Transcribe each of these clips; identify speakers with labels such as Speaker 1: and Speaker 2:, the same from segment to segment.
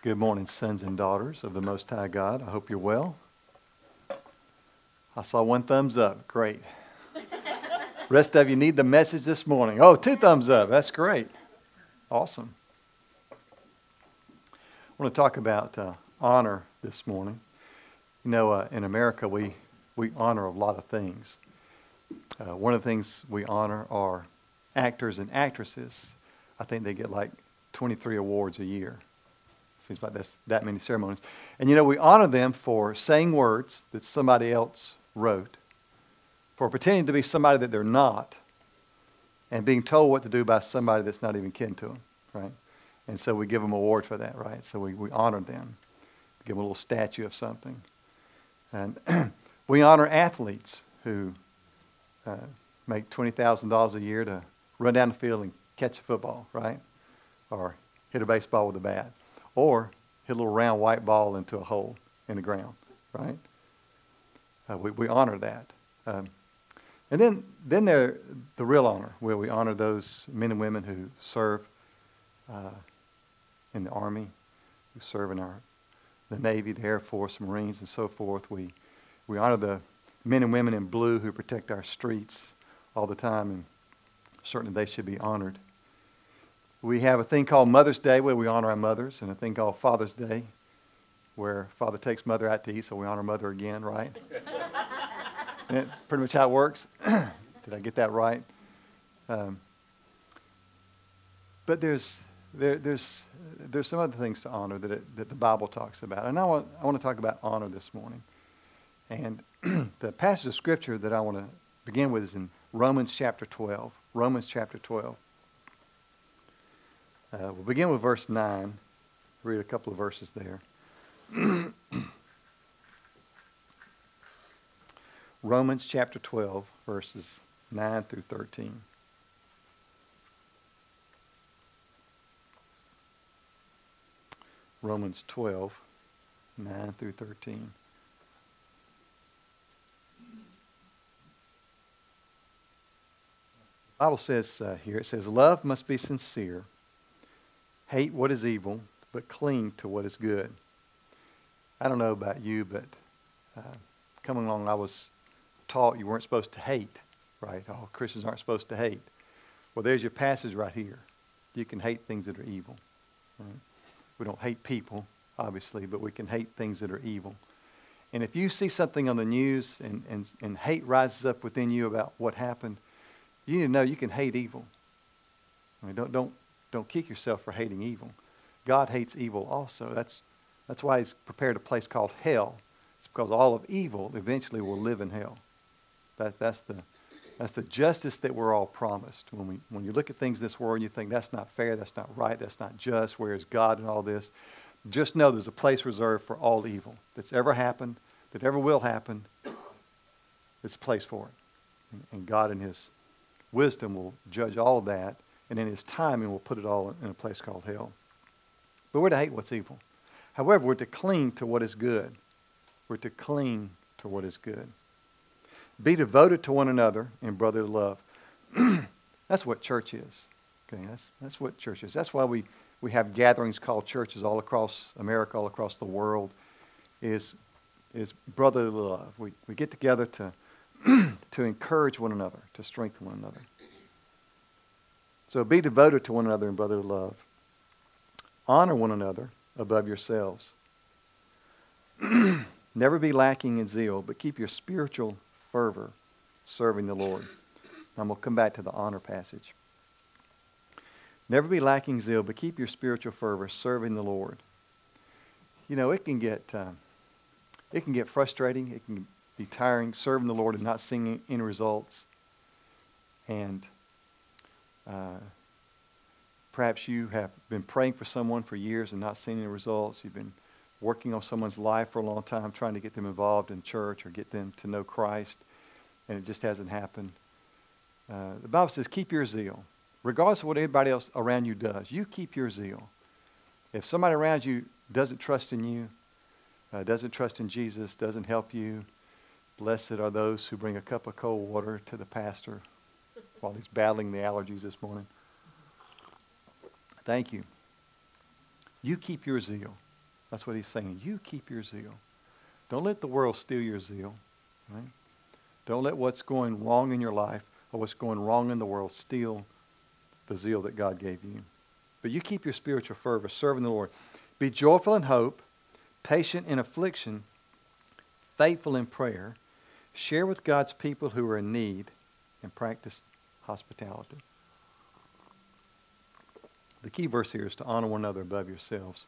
Speaker 1: Good morning, sons and daughters of the Most High God. I hope you're well. I saw one thumbs up. Great. Rest of you need the message this morning. Oh, two thumbs up. That's great. Awesome. I want to talk about uh, honor this morning. You know, uh, in America, we, we honor a lot of things. Uh, one of the things we honor are actors and actresses. I think they get like 23 awards a year. Seems like that's that many ceremonies. And you know, we honor them for saying words that somebody else wrote, for pretending to be somebody that they're not, and being told what to do by somebody that's not even kin to them, right? And so we give them awards for that, right? So we, we honor them, give them a little statue of something. And we honor athletes who uh, make $20,000 a year to run down the field and catch a football, right? Or hit a baseball with a bat or hit a little round white ball into a hole in the ground, right? Uh, we, we honor that. Um, and then, then there, the real honor, where we honor those men and women who serve uh, in the Army, who serve in our, the Navy, the Air Force, Marines, and so forth. We, we honor the men and women in blue who protect our streets all the time, and certainly they should be honored. We have a thing called Mother's Day where we honor our mothers, and a thing called Father's Day where father takes mother out to eat, so we honor mother again, right? and pretty much how it works. Did I get that right? Um, but there's, there, there's, there's some other things to honor that, it, that the Bible talks about. And I want, I want to talk about honor this morning. And the passage of Scripture that I want to begin with is in Romans chapter 12. Romans chapter 12. Uh, we'll begin with verse 9. Read a couple of verses there. Romans chapter 12, verses 9 through 13. Romans 12, 9 through 13. The Bible says uh, here, it says, Love must be sincere. Hate what is evil, but cling to what is good. I don't know about you, but uh, coming along, I was taught you weren't supposed to hate, right? All Christians aren't supposed to hate. Well, there's your passage right here. You can hate things that are evil. Right? We don't hate people, obviously, but we can hate things that are evil. And if you see something on the news and, and, and hate rises up within you about what happened, you need to know you can hate evil. I mean, don't, don't don't kick yourself for hating evil. God hates evil also. That's, that's why he's prepared a place called hell. It's because all of evil eventually will live in hell. That, that's, the, that's the justice that we're all promised. When, we, when you look at things in this world and you think that's not fair, that's not right, that's not just, where is God in all this? Just know there's a place reserved for all evil that's ever happened, that ever will happen. There's a place for it. And God in his wisdom will judge all of that and in his timing will put it all in a place called hell. But we're to hate what's evil. However, we're to cling to what is good. We're to cling to what is good. Be devoted to one another in brotherly love. that's what church is. Okay, that's, that's what church is. That's why we, we have gatherings called churches all across America, all across the world, is, is brotherly love. We, we get together to, to encourage one another, to strengthen one another. So be devoted to one another in brotherly love. Honor one another above yourselves. Never be lacking in zeal, but keep your spiritual fervor serving the Lord. And we'll come back to the honor passage. Never be lacking zeal, but keep your spiritual fervor serving the Lord. You know, it can get uh, it can get frustrating. It can be tiring serving the Lord and not seeing any results. And uh, perhaps you have been praying for someone for years and not seeing any results. You've been working on someone's life for a long time, trying to get them involved in church or get them to know Christ, and it just hasn't happened. Uh, the Bible says, keep your zeal. Regardless of what anybody else around you does, you keep your zeal. If somebody around you doesn't trust in you, uh, doesn't trust in Jesus, doesn't help you, blessed are those who bring a cup of cold water to the pastor while he's battling the allergies this morning. Thank you. You keep your zeal. That's what he's saying. You keep your zeal. Don't let the world steal your zeal. Right? Don't let what's going wrong in your life or what's going wrong in the world steal the zeal that God gave you. But you keep your spiritual fervor, serving the Lord. Be joyful in hope, patient in affliction, faithful in prayer. Share with God's people who are in need, and practice hospitality. The key verse here is to honor one another above yourselves.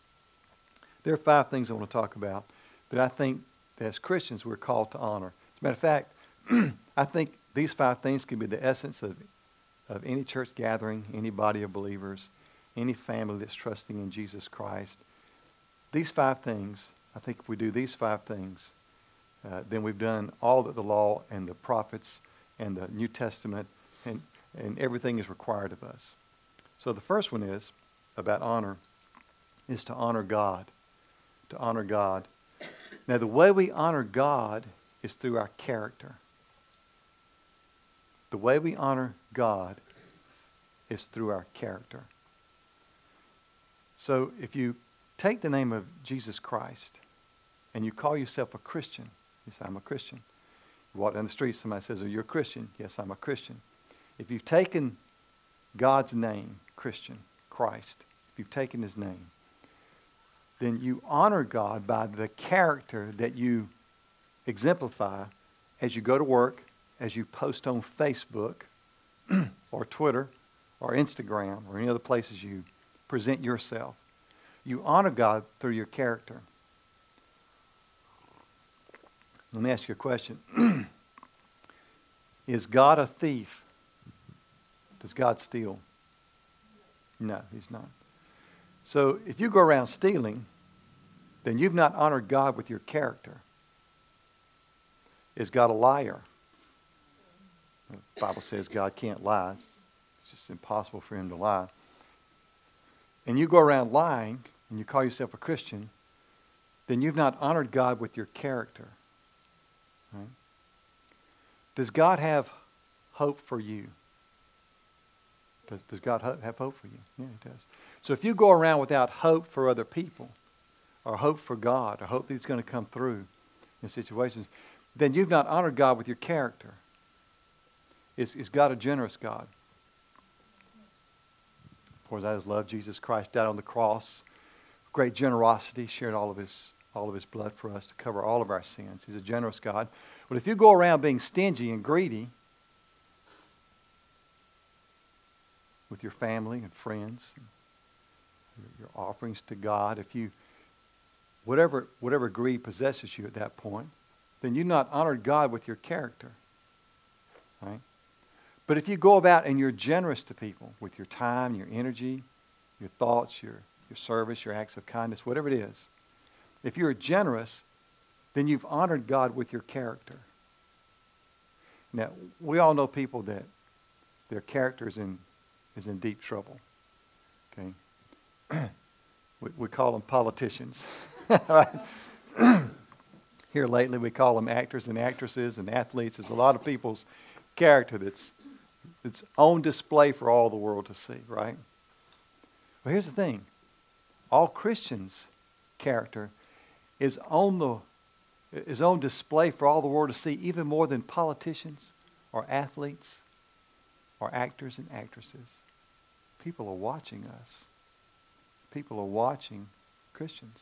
Speaker 1: There are five things I want to talk about that I think that as Christians we're called to honor. As a matter of fact, I think these five things can be the essence of, of any church gathering, any body of believers, any family that's trusting in Jesus Christ. These five things, I think if we do these five things, uh, then we've done all that the law and the prophets and the New Testament and, and everything is required of us. So the first one is about honor, is to honor God. To honor God. Now, the way we honor God is through our character. The way we honor God is through our character. So if you take the name of Jesus Christ and you call yourself a Christian, you say, I'm a Christian. You walk down the street, somebody says, Are you a Christian? Yes, I'm a Christian. If you've taken God's name, Christian, Christ, if you've taken his name, then you honor God by the character that you exemplify as you go to work, as you post on Facebook or Twitter or Instagram or any other places you present yourself. You honor God through your character. Let me ask you a question. Is God a thief? Does God steal? No, he's not. So if you go around stealing, then you've not honored God with your character. Is God a liar? The Bible says God can't lie. It's just impossible for him to lie. And you go around lying and you call yourself a Christian, then you've not honored God with your character. Right? Does God have hope for you? Does, does God ho- have hope for you? Yeah, He does. So if you go around without hope for other people, or hope for God, or hope that He's going to come through in situations, then you've not honored God with your character. Is, is God a generous God? For as I just love Jesus Christ died on the cross, great generosity, shared all of his all of his blood for us to cover all of our sins. He's a generous God. But if you go around being stingy and greedy with your family and friends, your offerings to God, if you whatever whatever greed possesses you at that point, then you've not honored God with your character. Right? But if you go about and you're generous to people with your time, your energy, your thoughts, your, your service, your acts of kindness, whatever it is, if you're generous, then you've honored God with your character. Now, we all know people that their character is in, is in deep trouble. Okay? we, we call them politicians. Here lately, we call them actors and actresses and athletes. There's a lot of people's character that's, that's on display for all the world to see, right? Well, here's the thing all Christians' character is on the is on display for all the world to see even more than politicians or athletes or actors and actresses. People are watching us. People are watching Christians.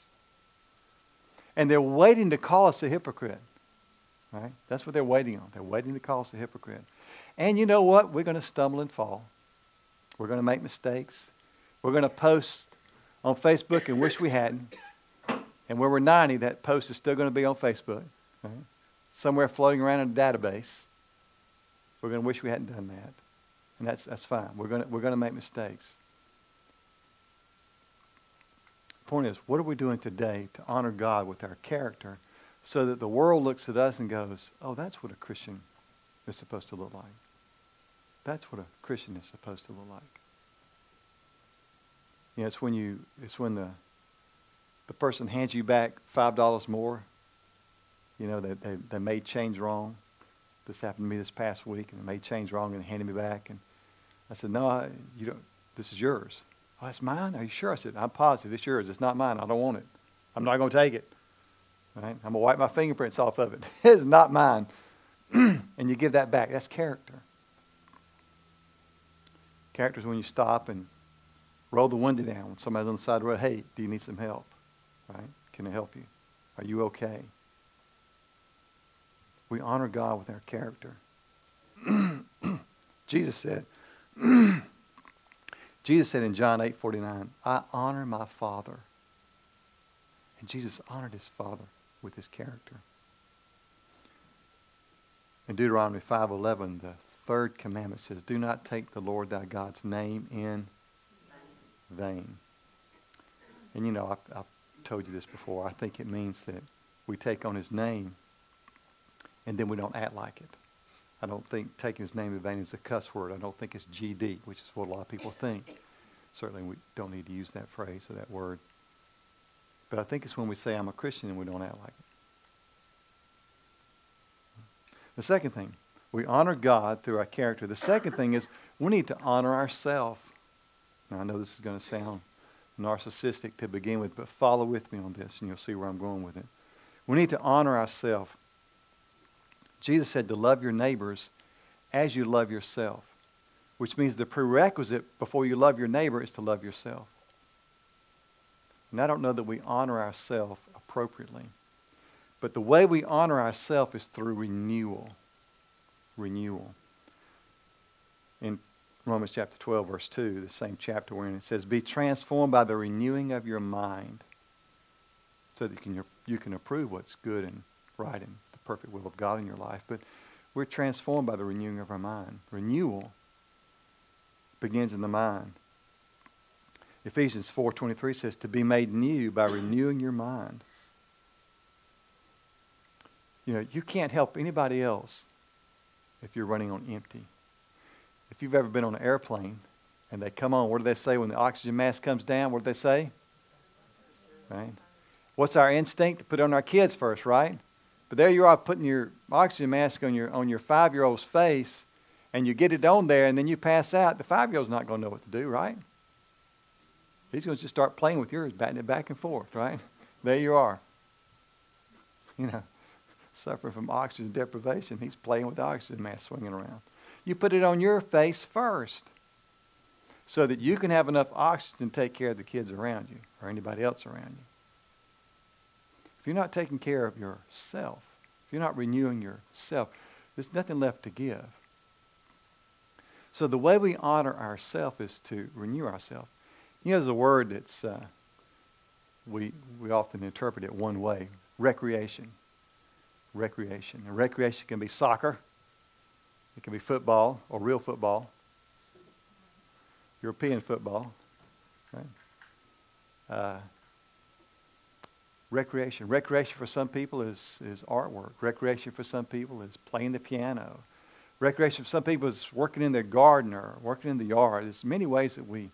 Speaker 1: And they're waiting to call us a hypocrite. Right? That's what they're waiting on. They're waiting to call us a hypocrite. And you know what? We're going to stumble and fall. We're going to make mistakes. We're going to post on Facebook and wish we hadn't. And when we're 90, that post is still going to be on Facebook, right? somewhere floating around in a database. We're going to wish we hadn't done that. And that's, that's fine. We're going, we're going to make mistakes. Point is, what are we doing today to honor God with our character so that the world looks at us and goes, oh, that's what a Christian is supposed to look like. That's what a Christian is supposed to look like. You know, it's when you, it's when the, the person hands you back $5 more, you know, they, they, they made change wrong. This happened to me this past week, and they made change wrong and handed me back. And I said, no, I, you don't, this is yours. Oh, that's mine? Are you sure? I said, I'm positive it's yours. It's not mine. I don't want it. I'm not going to take it. Right? I'm going to wipe my fingerprints off of it. it's not mine. and you give that back. That's character. Character is when you stop and roll the window down when somebody's on the side of the road. Hey, do you need some help? Right? Can I help you? Are you okay? We honor God with our character. Jesus said, Jesus said in John 8 49, I honor my Father. And Jesus honored his Father with his character. In Deuteronomy 5:11, the third commandment says, "Do not take the Lord thy God's name in vain." And you know, I've, I've told you this before. I think it means that we take on his name and then we don't act like it. I don't think taking his name in vain is a cuss word. I don't think it's GD, which is what a lot of people think. Certainly, we don't need to use that phrase or that word. But I think it's when we say, I'm a Christian, and we don't act like it. The second thing, we honor God through our character. The second thing is we need to honor ourselves. Now, I know this is going to sound narcissistic to begin with, but follow with me on this, and you'll see where I'm going with it. We need to honor ourselves. Jesus said to love your neighbors as you love yourself, which means the prerequisite before you love your neighbor is to love yourself. And I don't know that we honor ourselves appropriately. But the way we honor ourselves is through renewal. Renewal. In Romans chapter 12, verse 2, the same chapter wherein it says, Be transformed by the renewing of your mind so that you can, you can approve what's good and right and perfect will of God in your life, but we're transformed by the renewing of our mind. Renewal begins in the mind. Ephesians 4:23 says to be made new by renewing your mind. You know, you can't help anybody else if you're running on empty. If you've ever been on an airplane and they come on, what do they say when the oxygen mask comes down? What do they say? Right? What's our instinct? To put on our kids first, right? But there you are putting your oxygen mask on your, on your five year old's face, and you get it on there, and then you pass out. The five year old's not going to know what to do, right? He's going to just start playing with yours, batting it back and forth, right? There you are. You know, suffering from oxygen deprivation. He's playing with the oxygen mask swinging around. You put it on your face first so that you can have enough oxygen to take care of the kids around you or anybody else around you you're not taking care of yourself, if you're not renewing yourself, there's nothing left to give. So the way we honor ourselves is to renew ourselves. You know, there's a word that's uh, we we often interpret it one way: recreation. Recreation. And recreation can be soccer. It can be football or real football. European football. Right? Uh, recreation. Recreation for some people is, is artwork. Recreation for some people is playing the piano. Recreation for some people is working in their garden or working in the yard. There's many ways that we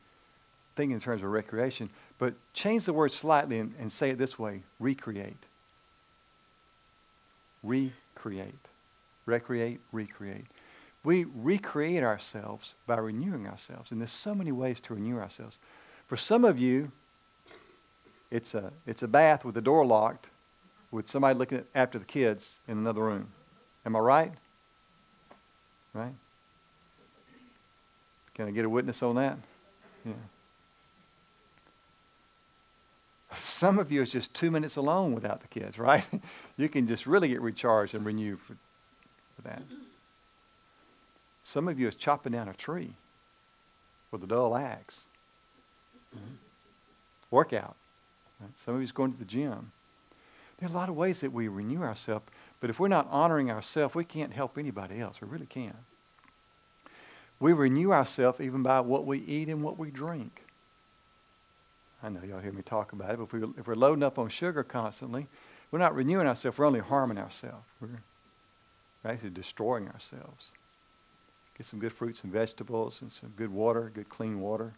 Speaker 1: think in terms of recreation. But change the word slightly and, and say it this way recreate. Recreate. Recreate, recreate. We recreate ourselves by renewing ourselves. And there's so many ways to renew ourselves. For some of you, it's a, it's a bath with the door locked with somebody looking after the kids in another room. Am I right? Right? Can I get a witness on that? Yeah. Some of you is just two minutes alone without the kids, right? you can just really get recharged and renewed for, for that. Some of you is chopping down a tree with a dull axe. Mm-hmm. Workout. Right? Some of you is going to the gym. There are a lot of ways that we renew ourselves, but if we're not honoring ourselves, we can't help anybody else. We really can't. We renew ourselves even by what we eat and what we drink. I know y'all hear me talk about it, but if, we, if we're loading up on sugar constantly, we're not renewing ourselves, we're only harming ourselves. We're actually destroying ourselves. Get some good fruits and vegetables and some good water, good clean water.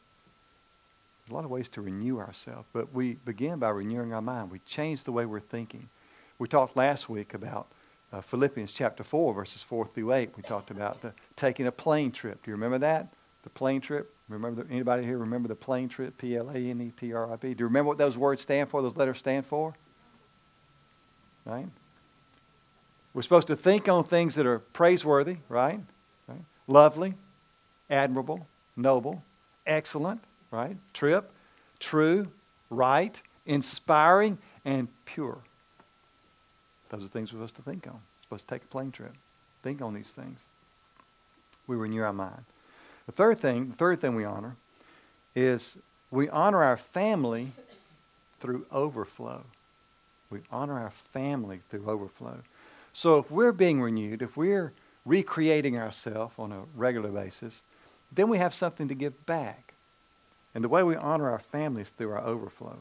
Speaker 1: There's a lot of ways to renew ourselves, but we begin by renewing our mind. We change the way we're thinking. We talked last week about uh, Philippians chapter 4, verses 4 through 8. We talked about the, taking a plane trip. Do you remember that? The plane trip? Remember the, anybody here remember the plane trip? P L A N E T R I P. Do you remember what those words stand for? Those letters stand for? Right. We're supposed to think on things that are praiseworthy, right? right? Lovely, admirable, noble, excellent, right? Trip, true, right, inspiring, and pure. Those are things we're supposed to think on. We're supposed to take a plane trip. Think on these things. We renew our mind. The third thing, the third thing we honor is we honor our family through overflow. We honor our family through overflow. So if we're being renewed, if we're recreating ourselves on a regular basis, then we have something to give back. And the way we honor our families through our overflow.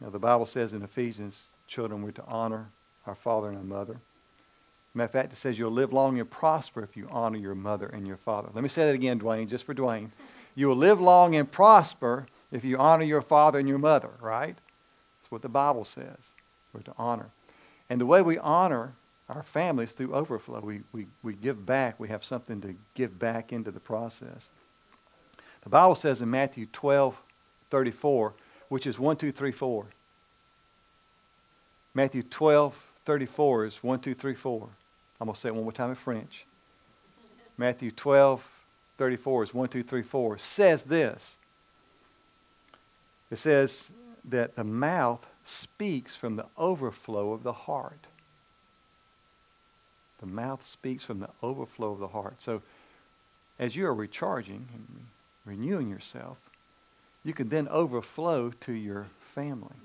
Speaker 1: Now, the Bible says in Ephesians, children, we're to honor our father and our mother. Matter of fact, it says you'll live long and prosper if you honor your mother and your father. Let me say that again, Dwayne, just for Dwayne. You will live long and prosper if you honor your father and your mother, right? That's what the Bible says. We're to honor. And the way we honor our families through overflow. We, we, we give back. We have something to give back into the process. The Bible says in Matthew 12, 34, which is 1, 2, 3, 4. Matthew 12, 34 is 1, 2, 3, 4. I'm going to say it one more time in French. Matthew 12, 34 is 1, 2, 3, 4. Says this. It says that the mouth speaks from the overflow of the heart. The mouth speaks from the overflow of the heart. So as you are recharging renewing yourself, you can then overflow to your family.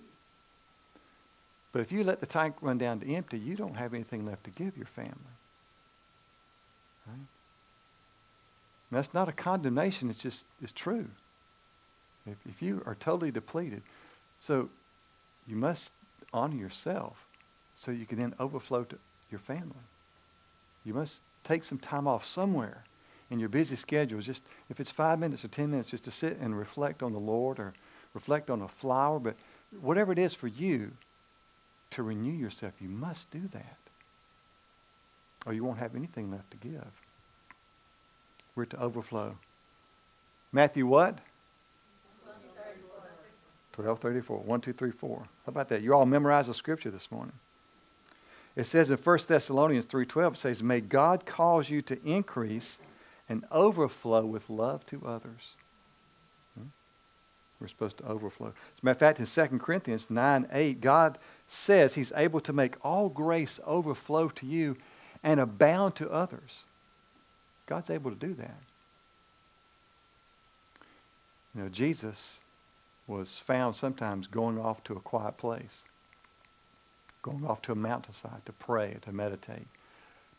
Speaker 1: But if you let the tank run down to empty, you don't have anything left to give your family. Right? that's not a condemnation, it's just it's true. If, if you are totally depleted, so you must honor yourself so you can then overflow to your family. You must take some time off somewhere in your busy schedule. Just if it's five minutes or ten minutes, just to sit and reflect on the Lord or reflect on a flower. But whatever it is for you to renew yourself, you must do that. Or you won't have anything left to give. We're to overflow. Matthew what? 1234. 1, 2, 3, 4. How about that? You all memorized the scripture this morning. It says in 1 Thessalonians 3.12, it says, May God cause you to increase and overflow with love to others. Hmm? We're supposed to overflow. As a matter of fact, in 2 Corinthians 9, 8, God says he's able to make all grace overflow to you and abound to others. God's able to do that. You know, Jesus was found sometimes going off to a quiet place going off to a mountainside to pray, to meditate,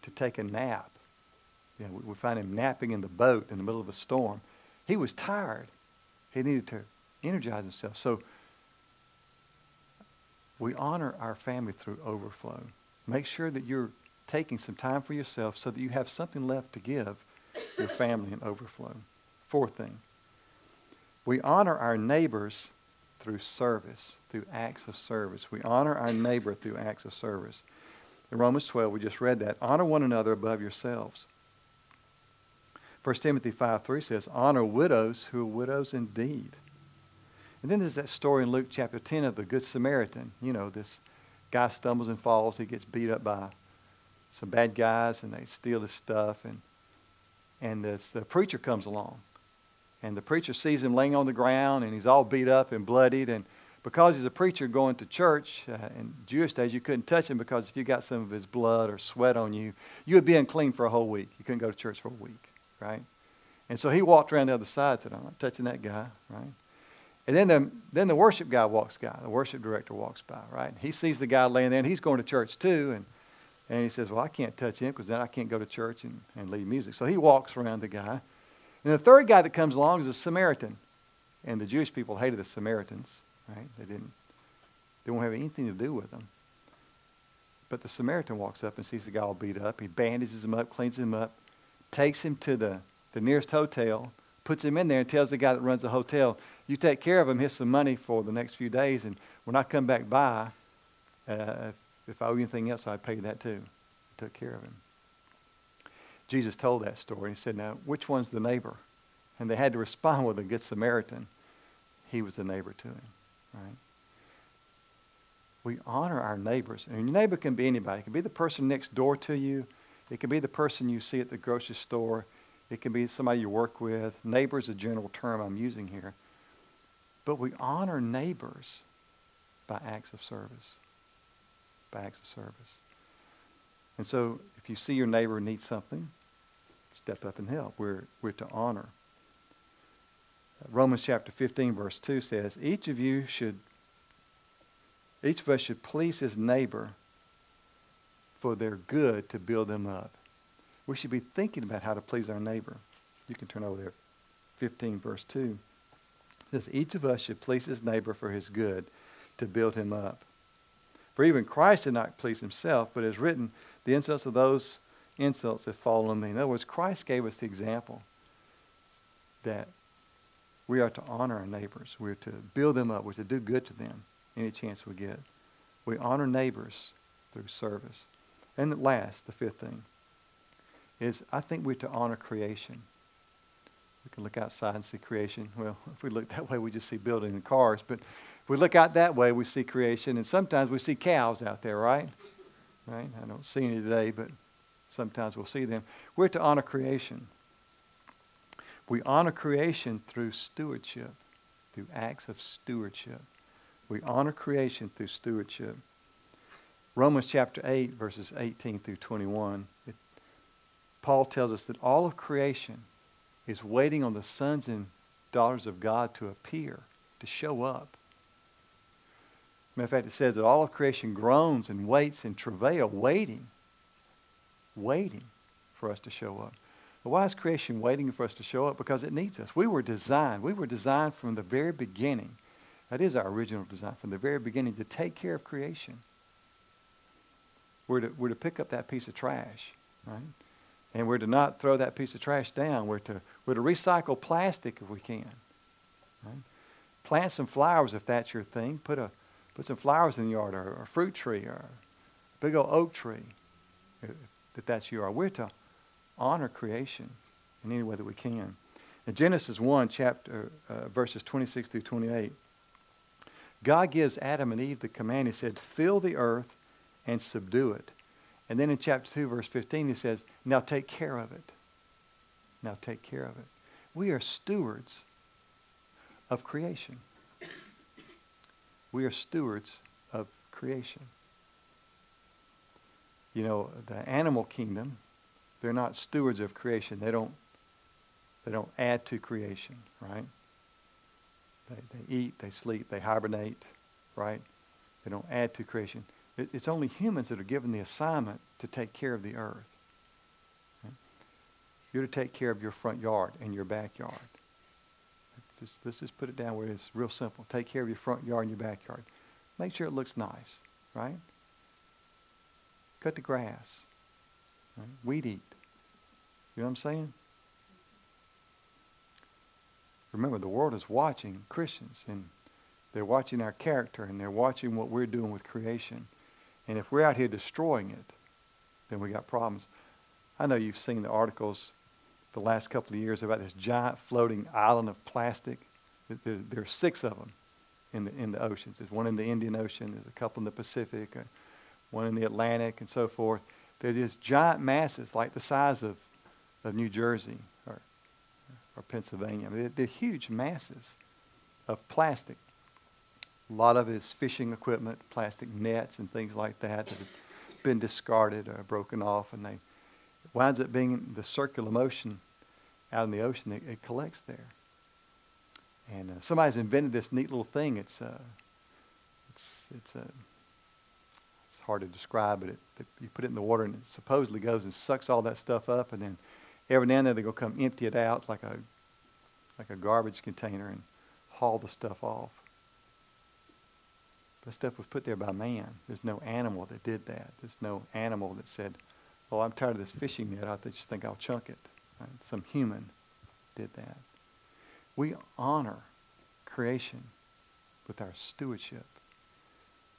Speaker 1: to take a nap. You know, we, we find him napping in the boat in the middle of a storm. He was tired. He needed to energize himself. So we honor our family through overflow. Make sure that you're taking some time for yourself so that you have something left to give your family in overflow. Fourth thing, we honor our neighbors through service, through acts of service. We honor our neighbor through acts of service. In Romans 12, we just read that. Honor one another above yourselves. 1 Timothy 5 3 says, Honor widows who are widows indeed. And then there's that story in Luke chapter 10 of the Good Samaritan. You know, this guy stumbles and falls. He gets beat up by some bad guys, and they steal his stuff. And, and this, the preacher comes along. And the preacher sees him laying on the ground and he's all beat up and bloodied. And because he's a preacher going to church, uh, Jewish days, you couldn't touch him because if you got some of his blood or sweat on you, you would be unclean for a whole week. You couldn't go to church for a week, right? And so he walked around the other side said, I'm not touching that guy, right? And then the, then the worship guy walks by, the worship director walks by, right? He sees the guy laying there and he's going to church too. And, and he says, Well, I can't touch him because then I can't go to church and, and lead music. So he walks around the guy. And the third guy that comes along is a Samaritan. And the Jewish people hated the Samaritans, right? They didn't, they won't have anything to do with them. But the Samaritan walks up and sees the guy all beat up. He bandages him up, cleans him up, takes him to the, the nearest hotel, puts him in there, and tells the guy that runs the hotel, you take care of him, here's some money for the next few days, and when I come back by, uh, if I owe you anything else, I'd pay you that too. I Took care of him. Jesus told that story. He said, Now, which one's the neighbor? and they had to respond with a good Samaritan, he was the neighbor to him, right? We honor our neighbors. And your neighbor can be anybody. It can be the person next door to you. It can be the person you see at the grocery store. It can be somebody you work with. Neighbor is a general term I'm using here. But we honor neighbors by acts of service. By acts of service. And so if you see your neighbor need something, step up and help. We're, we're to honor. Uh, Romans chapter 15, verse 2 says, Each of you should, each of us should please his neighbor for their good to build them up. We should be thinking about how to please our neighbor. You can turn over there. 15, verse 2 it says, Each of us should please his neighbor for his good to build him up. For even Christ did not please himself, but is written, The insults of those insults have fallen on me. In other words, Christ gave us the example that we are to honor our neighbors. We're to build them up. We're to do good to them any chance we get. We honor neighbors through service. And at last, the fifth thing is I think we're to honor creation. We can look outside and see creation. Well, if we look that way, we just see buildings and cars. But if we look out that way, we see creation. And sometimes we see cows out there, right? Right? I don't see any today, but sometimes we'll see them. We're to honor creation. We honor creation through stewardship, through acts of stewardship. We honor creation through stewardship. Romans chapter 8, verses 18 through 21, it, Paul tells us that all of creation is waiting on the sons and daughters of God to appear, to show up. Matter of fact, it says that all of creation groans and waits and travail, waiting, waiting for us to show up. But why is creation waiting for us to show up? Because it needs us. We were designed. We were designed from the very beginning. That is our original design from the very beginning to take care of creation. We're to, we're to pick up that piece of trash, right? And we're to not throw that piece of trash down. We're to, we're to recycle plastic if we can. Right? Plant some flowers if that's your thing. Put, a, put some flowers in the yard or, a fruit tree or a big old oak tree if that's your. We're to honor creation in any way that we can. In Genesis 1, chapter, uh, verses 26 through 28, God gives Adam and Eve the command. He said, fill the earth and subdue it. And then in chapter 2, verse 15, he says, now take care of it. Now take care of it. We are stewards of creation. We are stewards of creation. You know, the animal kingdom, they're not stewards of creation. They don't, they don't add to creation, right? They, they eat, they sleep, they hibernate, right? They don't add to creation. It, it's only humans that are given the assignment to take care of the earth. You're to take care of your front yard and your backyard. Let's just, let's just put it down where it's real simple. Take care of your front yard and your backyard. Make sure it looks nice, right? Cut the grass. Right? Weed eat. You know what I'm saying? Remember, the world is watching Christians, and they're watching our character, and they're watching what we're doing with creation. And if we're out here destroying it, then we got problems. I know you've seen the articles the last couple of years about this giant floating island of plastic. There, are six of them in the, in the oceans. There's one in the Indian Ocean, there's a couple in the Pacific, one in the Atlantic, and so forth. They're just giant masses like the size of, of New Jersey or, or Pennsylvania. I mean, they're, they're huge masses of plastic. A lot of it is fishing equipment, plastic nets and things like that that have been discarded or broken off, and they it winds up being the circular motion out in the ocean. It, it collects there. And uh, somebody's invented this neat little thing. It's uh, it's it's a uh, hard to describe, but it, it, you put it in the water and it supposedly goes and sucks all that stuff up, and then every now and then they go come empty it out like a like a garbage container and haul the stuff off. That stuff was put there by man. There's no animal that did that. There's no animal that said, "Oh, I'm tired of this fishing net. I just think I'll chunk it." Right? Some human did that. We honor creation with our stewardship.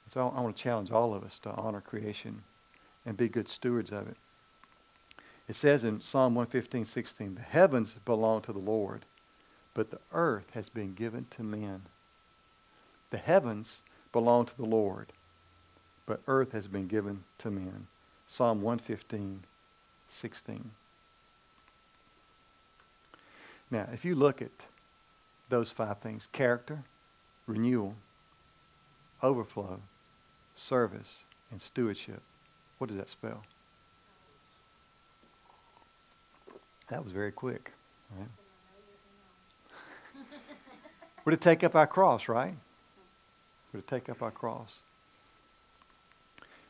Speaker 1: So I want to challenge all of us to honor creation and be good stewards of it. It says in Psalm 115, 16, the heavens belong to the Lord, but the earth has been given to men. The heavens belong to the Lord, but earth has been given to men. Psalm 115, 16. Now, if you look at those five things character, renewal, overflow, service, and stewardship what does that spell? That was very quick. Right? We're to take up our cross, right? Would it take up our cross?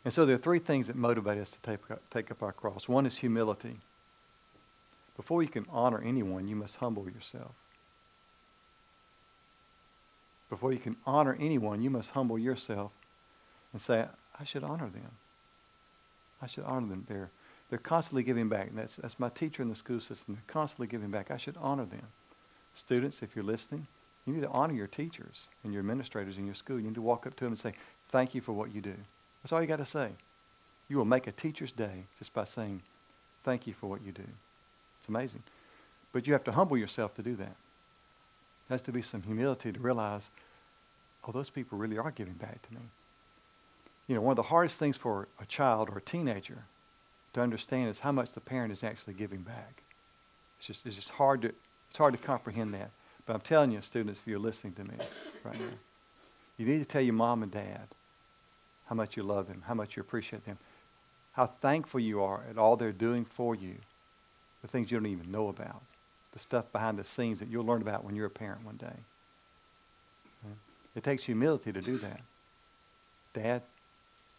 Speaker 1: And so there are three things that motivate us to take, take up our cross. One is humility. Before you can honor anyone, you must humble yourself. Before you can honor anyone, you must humble yourself and say, I should honor them. I should honor them. They're, they're constantly giving back. And that's, that's my teacher in the school system. They're constantly giving back. I should honor them. Students, if you're listening, you need to honor your teachers and your administrators in your school. You need to walk up to them and say, thank you for what you do. That's all you got to say. You will make a teacher's day just by saying, thank you for what you do. It's amazing. But you have to humble yourself to do that. There has to be some humility to realize, oh, those people really are giving back to me. You know, one of the hardest things for a child or a teenager to understand is how much the parent is actually giving back. It's just, it's just hard to, it's hard to comprehend that. But I'm telling you, students, if you're listening to me right now, you need to tell your mom and dad how much you love them, how much you appreciate them, how thankful you are at all they're doing for you, the things you don't even know about, the stuff behind the scenes that you'll learn about when you're a parent one day. It takes humility to do that. Dad,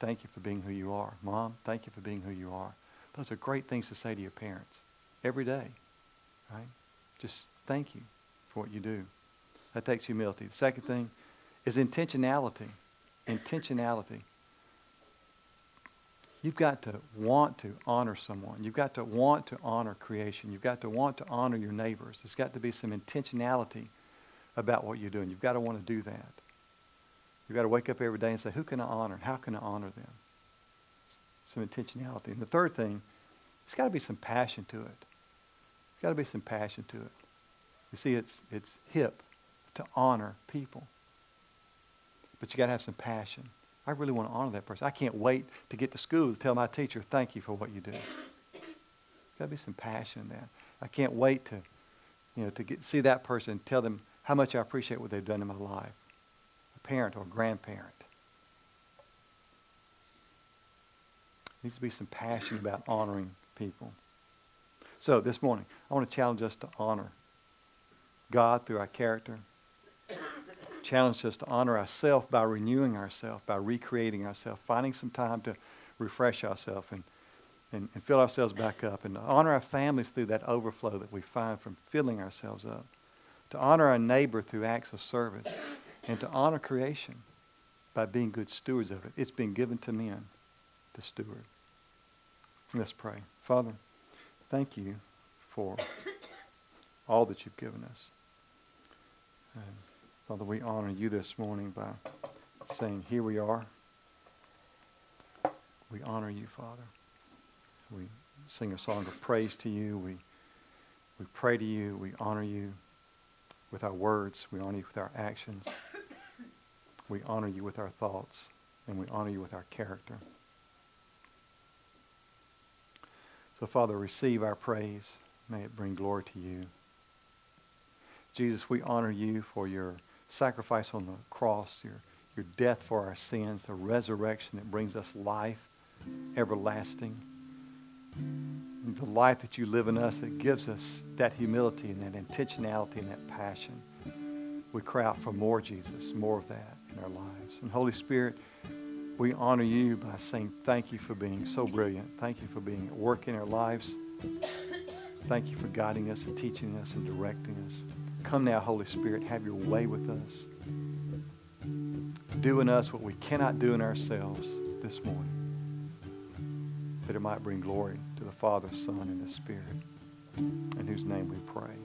Speaker 1: thank you for being who you are. Mom, thank you for being who you are. Those are great things to say to your parents every day, right? Just thank you for what you do. That takes humility. The second thing is intentionality. Intentionality. You've got to want to honor someone. You've got to want to honor creation. You've got to want to honor your neighbors. There's got to be some intentionality about what you're doing. You've got to want to do that. You've got to wake up every day and say, who can I honor? How can I honor them? Some intentionality. And the third thing, it's got to be some passion to it. There's got to be some passion to it. You see, it's, it's hip to honor people. But you got to have some passion. I really want to honor that person. I can't wait to get to school to tell my teacher, thank you for what you do. Got to be some passion in that. I can't wait to, you know, to get, see that person and tell them how much I appreciate what they've done in my life A parent or a grandparent. Needs to be some passion about honoring people. So this morning, I want to challenge us to honor God through our character. challenge us to honor ourselves by renewing ourselves, by recreating ourselves, finding some time to refresh ourselves and, and, and fill ourselves back up, and to honor our families through that overflow that we find from filling ourselves up, to honor our neighbor through acts of service, and to honor creation by being good stewards of it. It's been given to men to steward. Let's pray. Father, thank you for all that you've given us. And Father, we honor you this morning by saying, Here we are. We honor you, Father. We sing a song of praise to you. We, we pray to you. We honor you with our words. We honor you with our actions. We honor you with our thoughts, and we honor you with our character. So, Father, receive our praise. May it bring glory to you. Jesus, we honor you for your sacrifice on the cross, your, your death for our sins, the resurrection that brings us life everlasting, the life that you live in us that gives us that humility and that intentionality and that passion. We cry out for more, Jesus, more of that in our lives. And Holy Spirit, we honor you by saying thank you for being so brilliant. Thank you for being at work in our lives. Thank you for guiding us and teaching us and directing us. Come now, Holy Spirit, have your way with us. Do in us what we cannot do in ourselves this morning, that it might bring glory to the Father, Son, and the Spirit, in whose name we pray.